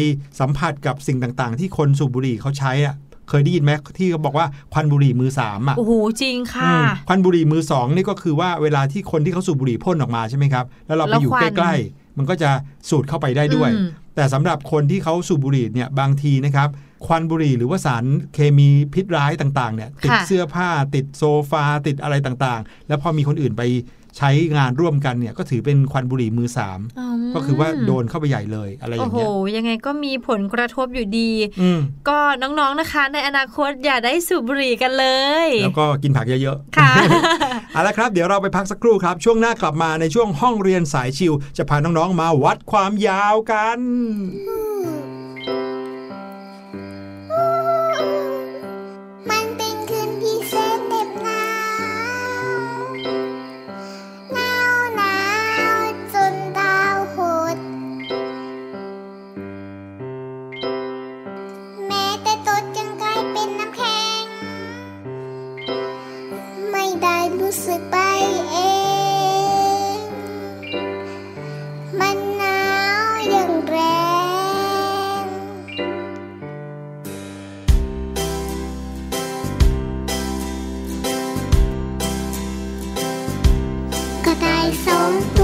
สัมผัสกับสิ่งต่างๆ ที่คนสูบบุหรี่เขาใช้อะเคยได้ยินไหมที่เขาบอกว่าควันบุหรี่มือสามอะโอ้โหจริงค่ะอืมควันบุหรี่มือสองนี่ก็คือว่าเวลาที่คนที่เขาสูบบุหรี่พ่นออกมาใช่ไหมครับแล้วเราไปอยู่แล้วควันใกล้ๆมันก็จะสูดเข้าไปได้ด้วยอืมแต่สำหรับคนที่เขาสูบบุหรี่เนี่ยบางทีนะครับควันบุหรี่หรือว่าสารเคมีพิษร้ายต่างๆเนี่ยติดค่ะเสื้อผ้าติดโซฟาติดอะไรต่างๆ แล้วพอมีคนอื่นไป ใช้งานร่วมกันเนี่ยก็ถือเป็นควันบุหรี่มือสามมก็คือว่าโดนเข้าไปใหญ่เลยอะไรอโอ้ย่างโหเงี้ยยังไงก็มีผลกระทบอยู่ดีอืมก็น้องๆนะคะ ในอนาคตอย่าได้สูบบุหรี่กันเลย แล้วก็กินผักเยอะๆค่ะเอาละครับเดี๋ยวเราไปพักสักครู่ครับ ช่วงหน้ากลับมาในช่วงห้องเรียนสายชิว จะพาน้องๆมาวัดความยาวกันมัน สึกไปเอง มันหนาวอย่างแรง ก็ได้สอ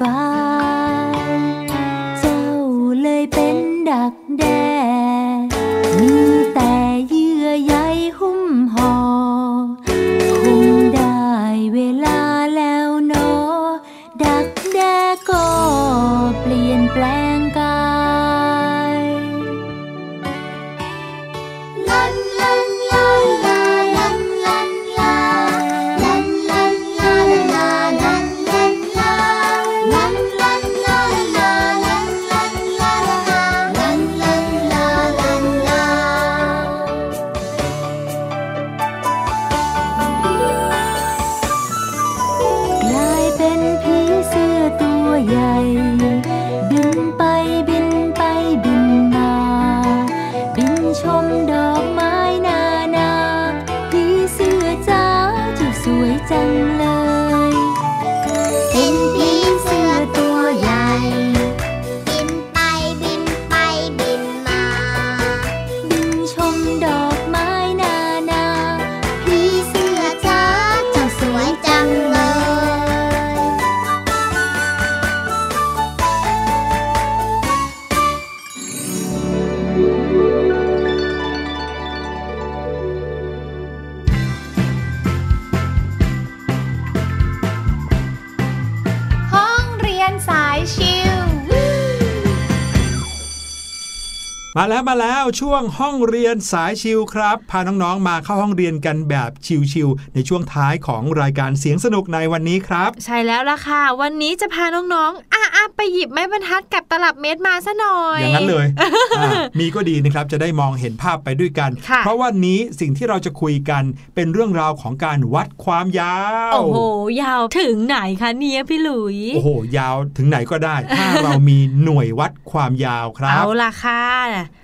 ส แล้วมาแล้วช่วงห้องเรียนสายชิวครับ พาน้องๆมาเข้าห้องเรียนกันแบบชิวๆในช่วงท้ายของรายการเสียงสนุกในวันนี้ครับ ใช่แล้วล่ะค่ะ วันนี้จะพาน้องๆอะอะไปหยิบไม้บรรทัดกับตลับเมตรมาซะหน่อย อย่างนั้นเลยอ่ามีก็ดีนะครับจะได้มองเห็นภาพไปด้วยกันค่ะเพราะวันนี้สิ่งที่เราจะคุยกันเป็นเรื่องราวของการวัดความยาว โอ้โห ยาวถึงไหนคะเนี่ยพี่หลุย โอ้โห ยาวถึงไหนก็ได้ ถ้าเรามีหน่วยวัดความยาวครับ เอาล่ะค่ะ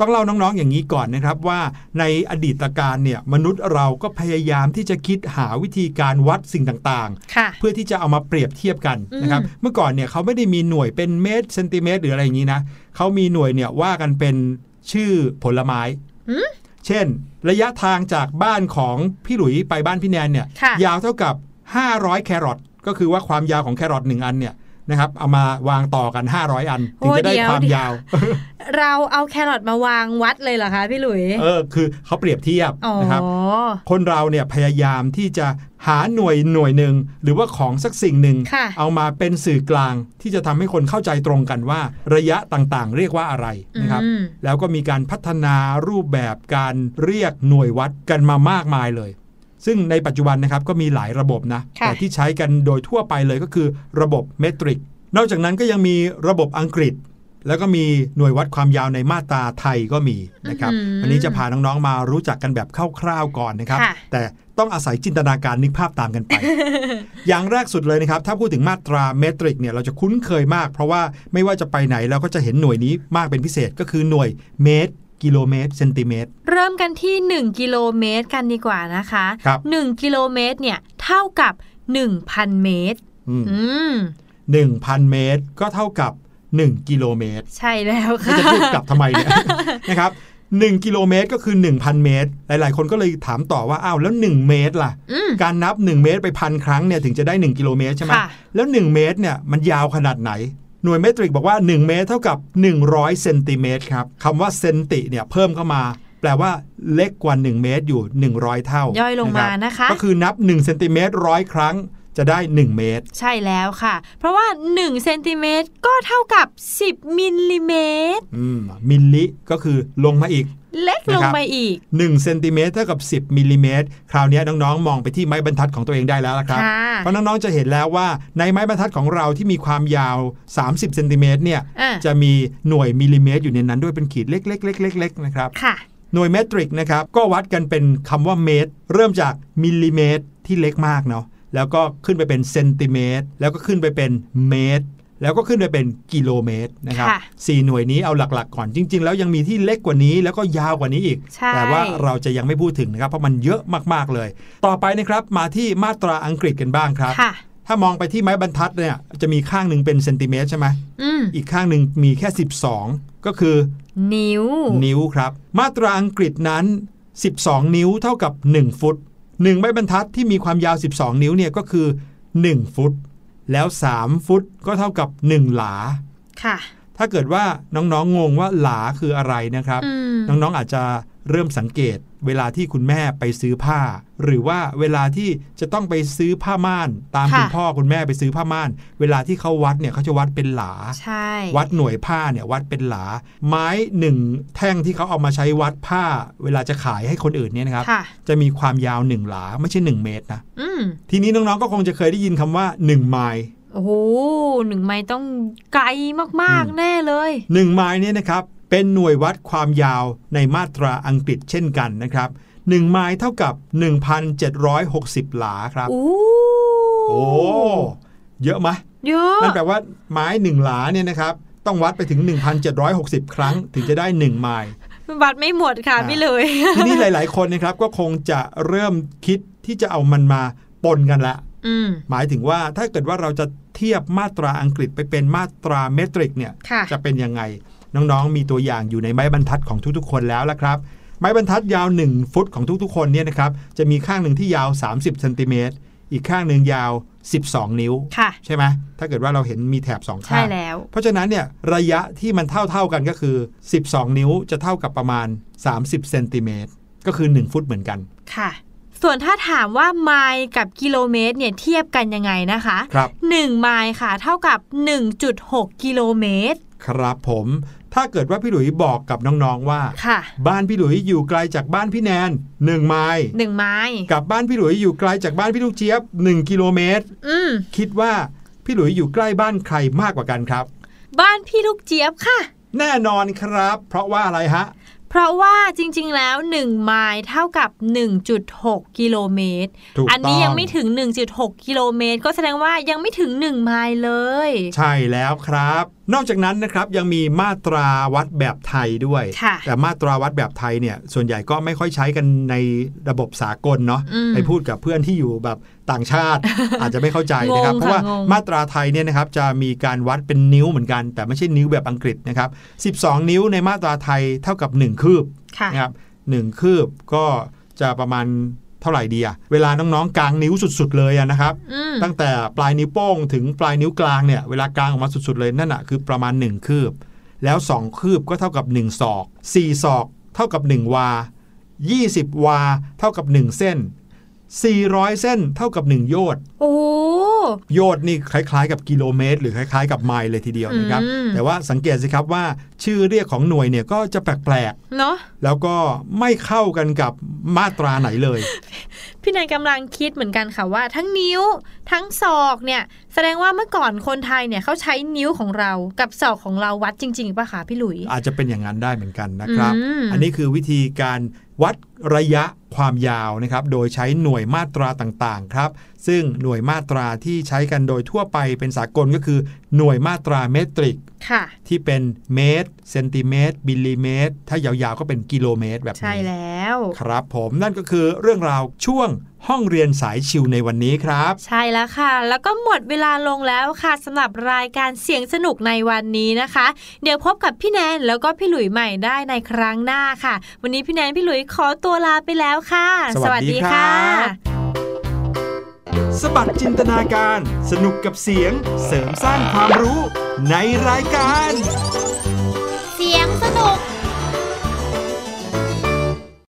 ต้องเล่าน้องๆอย่างนี้ก่อนนะครับว่าในอดีตการเนี่ยมนุษย์เราก็พยายามที่จะคิดหาวิธีการวัดสิ่งต่างค่ะๆเพื่อที่จะเอามาเปรียบเทียบกันนะครับเมื่อก่อนเนี่ยเขาไม่ได้มีหน่วยเป็นเมตรเซนติเมตรหรืออะไรอย่างนี้นะเขามีหน่วยเนี่ยว่ากันเป็นชื่อผลไม้เช่น ระยะทางจากบ้านของพี่หลุยไปบ้านพี่แนนเนี่ยค่ะยาวเท่ากับ 500 แครอทก็คือว่าความยาวของแครอทหนึ่งอันเนี่ย นะครับเอามาวางต่อกัน 500 อันถึงจะได้โอ้เดี๋ยวความเดี๋ยวยาว เราเอาแครอทมาวางวัดเลยเหรอคะพี่หลุยเออคือเขาเปรียบเทียบอ๋อนะครับคนเราเนี่ยพยายามที่จะหาหน่วยหน่วยหนึ่งหรือว่าของสักสิ่งหนึ่งค่ะเอามาเป็นสื่อกลางที่จะทำให้คนเข้าใจตรงกันว่า ระยะต่างๆ เรียกว่าอะไรนะครับอืมแล้วก็มีการพัฒนารูปแบบการเรียกหน่วยวัดกันมามากมายเลย ซึ่งในปัจจุบันนะครับก็มีหลายระบบนะค่ะแต่ที่ใช้กันโดยทั่วไปเลยก็คือระบบเมตริก นอกจากนั้นก็ยังมีระบบอังกฤษ แล้วก็มีหน่วยวัดความยาวในมาตราไทยก็มีนะครับอื้อหือวันนี้จะพาน้องๆมารู้จักกันแบบคร่าวๆก่อนนะครับค่ะแต่ต้องอาศัยจินตนาการนึกภาพตามกันไป อย่างแรกสุดเลยนะครับ ถ้าพูดถึงมาตราเมตริกเนี่ยเราจะคุ้นเคยมาก เพราะว่าไม่ว่าจะไปไหนเราก็จะเห็นหน่วยนี้มากเป็นพิเศษก็คือหน่วยเมตร กิโลเมตรเซนติเมตร เริ่มกันที่ 1 กิโลเมตรกันดีกว่านะคะครับ1กิโลเมตรเนี่ยเท่ากับ 1,000 เมตร อืมอืมหนึ่งพันเมตรก็เท่ากับ 1 กิโลเมตร ใช่แล้วไม่ค่ะจะพูดกลับทำไมเนี่ยนะครับหนึ่งกิโลเมตรก็คือ 1,000 เมตร หลาย ๆ คนก็เลยถามต่อว่าอ้าวแล้ว 1 เมตรล่ะอืมการนับ 1 เมตรไปพันครั้งเนี่ยถึงจะได้ 1 กิโลเมตรใช่ไหมค่ะแล้ว 1 เมตรเนี่ยมันยาวขนาดไหน หน่วยเมตริกบอกว่า 1 เมตรเท่ากับ 100เซนติเมตรครับคำว่าเซนติเนี่ยเพิ่มเข้ามา แปลว่าเล็กกว่า 1 เมตรอยู่ 100 เท่า ย่อยลงมารับนะคะ ก็คือนับ1เซนติเมตรร้อยครั้งจะได้ 1 เมตร ใช่แล้วค่ะ เพราะว่า1เซนติเมตรก็เท่ากับ 10 มิลลิเมตรอืมมิลลิก็คือลงมาอีกเล็กลงนะครับมาอีก1เซนติเมตรเท่ากับ 10มิลลิเมตรคราวนี้น้องๆ มองไปที่ไม้บรรทัดของตัวเองได้แล้วละครับค่ะเพราะน้องๆ จะเห็นแล้วว่าในไม้บรรทัดของเราที่มีความยาว 30เซนติเมตรเนี่ยอะจะมีหน่วยมิลลิเมตรอยู่ในนั้นด้วยเป็นขีดเล็กๆๆๆๆนะครับค่ะหน่วยเมตริกนะครับก็วัดกันเป็นคำว่าเมตร เริ่มจากมิลลิเมตรที่เล็กมากเนาะแล้วก็ขึ้นไปเป็นเซนติเมตรแล้วก็ขึ้นไปเป็นเมตร แล้วก็ขึ้นไปเป็นกิโลเมตรนะครับค่ะสี่หน่วยนี้เอาหลักๆ ก่อนจริง ๆ แล้วยังมีที่เล็กกว่านี้แล้วก็ยาวกว่านี้อีกใช่แต่ว่าเราจะยังไม่พูดถึงนะครับ เพราะมันเยอะมากๆเลย ต่อไปนะครับมาที่มาตราอังกฤษกันบ้างครับค่ะถ้ามองไปที่ไม้บรรทัดเนี่ยจะมีข้างหนึ่งเป็นเซนติเมตรใช่ไหมอืมอีกข้างหนึ่งมีแค่ 12 ก็คือ นิ้ว นิ้วครับ มาตราอังกฤษนั้น 12 นิ้วเท่ากับ 1 ฟุต 1 ไม้บรรทัดที่มีความยาว 12 นิ้วเนี่ยก็คือ 1 ฟุต แล้ว 3 ฟุตก็เท่ากับ 1 หลา ค่ะ ถ้าเกิดว่าน้องๆงงว่าหลาคืออะไรนะครับอืมน้องๆอาจจะเริ่มสังเกตเวลาที่คุณแม่ไปซื้อผ้า หรือว่าเวลาที่จะต้องไปซื้อผ้าม่าน ตามค่ะคุณพ่อคุณแม่ไปซื้อผ้าม่าน เวลาที่เขาวัดเนี่ยเขาจะวัดเป็นหลาใช่วัดหน่วยผ้าเนี่ยวัดเป็นหลา ไม้หนึ่งแท่งที่เขาเอามาใช้วัดผ้า เวลาจะขายให้คนอื่นเนี่ยนะครับค่ะจะมีความยาวหนึ่งหลาไม่ใช่1เมตรนะอืมทีนี้น้องๆก็คงจะเคยได้ยินคำว่า1ไมล์โอ้โหหนึ่งไม้ต้องไกลมากอืมๆแน่เลย1ไมล์เนี่ยนะครับเป็นหน่วยวัดความยาวในมาตราอังกฤษเช่นกันนะครับ 1 ไมล์เท่ากับ 1,760 หลาครับอู้โอ้เยอะไหมเยอะนั่นแปลว่าไม้หนึ่งหลาเนี่ยนะครับ ต้องวัดไปถึง 1,760 ครั้ง ถึงจะได้ 1 ไมล์บัตรไม่หมดค่ะอ่าพี่เลย ทีนี้หลาย ๆ คนนะครับก็คงจะเริ่มคิดที่จะเอามันมาปนกันละอืมหมายถึงว่าถ้าเกิดว่าเราจะเทียบมาตราอังกฤษไปเป็นมาตราเมตริกเนี่ยค่ะจะเป็นยังไง น้อง ๆ มีตัวอย่างอยู่ในไม้บรรทัดของทุก ๆ คนแล้วละครับ ไม้บรรทัดยาว 1 ฟุตของทุกๆ คนเนี่ยนะครับจะมีข้างหนึ่งที่ยาว 30เซนติเมตรอีกข้างหนึ่งยาว 12 นิ้วค่ะใช่ไหมถ้าเกิดว่าเราเห็นมีแถบสองข้างใช่แล้วเพราะฉะนั้นเนี่ยระยะที่มันเท่าเท่าๆกันก็คือ 12 นิ้วจะเท่ากับประมาณ 30เซนติเมตรก็คือ 1 ฟุตเหมือนกันค่ะ ส่วนถ้าถามว่าไมล์กับกิโลเมตรเนี่ยเทียบกันยังไงนะคะครับ1ไมล์ค่ะเท่ากับ 1.6 กิโลเมตรครับผม ถ้าเกิดว่าพี่หลุยบอกกับน้องๆว่าค่ะบ้านพี่หลุยอยู่ไกลจากบ้านพี่แนน1ไมล์หนึ่งไม้กับบ้านพี่หลุยอยู่ไกลจากบ้านพี่ลูกเจี๊ยบ1กิโลเมตรอืมคิดว่าพี่หลุยอยู่ใกล้บ้านใครมากกว่ากันครับ บ้านพี่ลูกเจี๊ยบค่ะ แน่นอนครับ เพราะว่าอะไรฮะเพราะว่าจริง ๆ แล้ว 1 ไมล์เท่ากับ 1.6 กิโลเมตรถูกอันี้ต้องยังไม่ถึง 1.6 กิโลเมตร ก็แสดงว่ายังไม่ถึง 1 ไมล์เลย ใช่แล้วครับ นอกจากนั้นนะครับยังมีมาตราวัดแบบไทยด้วยค่ะแต่มาตราวัดแบบไทยเนี่ยส่วนใหญ่ก็ไม่ค่อยใช้กันในระบบสากลเนาะอืมไปพูดกับเพื่อนที่อยู่แบบต่างชาติอาจจะไม่เข้าใจนะครับงงค่ะเพราะว่างงมาตราไทยเนี่ยนะครับจะมีการวัดเป็นนิ้วเหมือนกัน แต่ไม่ใช่นิ้วแบบอังกฤษนะครับ12 นิ้วในมาตราไทยเท่ากับ 1 คืบค่ะนะครับหนึ่งคืบก็จะประมาณ เท่าไหร่ดีอะเวลาน้องๆกลางนิ้วสุด ๆ เลยอะนะครับอืมตั้งแต่ปลายนิ้วโป้งถึงปลายนิ้วกลางเนี่ยเวลากลางออกมาสุดๆเลยนั่นอะคือประมาณ 1 คืบ แล้ว 2 คืบก็เท่ากับ 1 ศอก 4 ศอก เท่ากับ 1 วา 20 วา เท่ากับ 1 เส้น 400 เส้นเท่ากับ 1 โยชน์โอ้ โยชน์นี่คล้ายๆ กับกิโลเมตร หรือคล้ายๆ กับไมล์เลยทีเดียวนะครับอืมแต่ว่าสังเกตสิครับว่าชื่อเรียกของหน่วยเนี่ยก็จะแปลกเนาะๆแล้วก็ไม่เข้ากันกับมาตราไหนเลย พี่นายกำลังคิดเหมือนกันค่ะว่า ทั้งนิ้วทั้งศอกเนี่ย แสดงว่าเมื่อก่อนคนไทยเนี่ยเขาใช้นิ้วของเรากับศอกของเราวัดจริงๆป่ะคะพี่หลุย อาจจะเป็นอย่างนั้นได้เหมือนกันนะครับอืมอันนี้คือวิธีการวัดระยะความยาวนะครับ โดยใช้หน่วยมาตราต่างๆครับ ซึ่งหน่วยมาตราที่ใช้กันโดยทั่วไปเป็นสากลก็คือ หน่วยมาตราเมตริกค่ะที่เป็นเมตรเซนติเมตรมิลลิเมตร ถ้ายาวๆก็เป็นกิโลเมตรแบบนี้ ใช่แล้ว ครับผมนั่นก็คือเรื่องราวช่วงห้องเรียนสายชิวในวันนี้ครับ ใช่แล้วค่ะ แล้วก็หมดเวลาลงแล้วค่ะสำหรับรายการเสียงสนุกในวันนี้นะคะ เดี๋ยวพบกับพี่แนนแล้วก็พี่หลุยใหม่ได้ในครั้งหน้าค่ะ วันนี้พี่แนนพี่หลุยขอตัวลาไปแล้วค่ะ สวัสดีครับสบัดจินตนาการ สนุกกับเสียงเสริมสร้างความรู้ในรายการ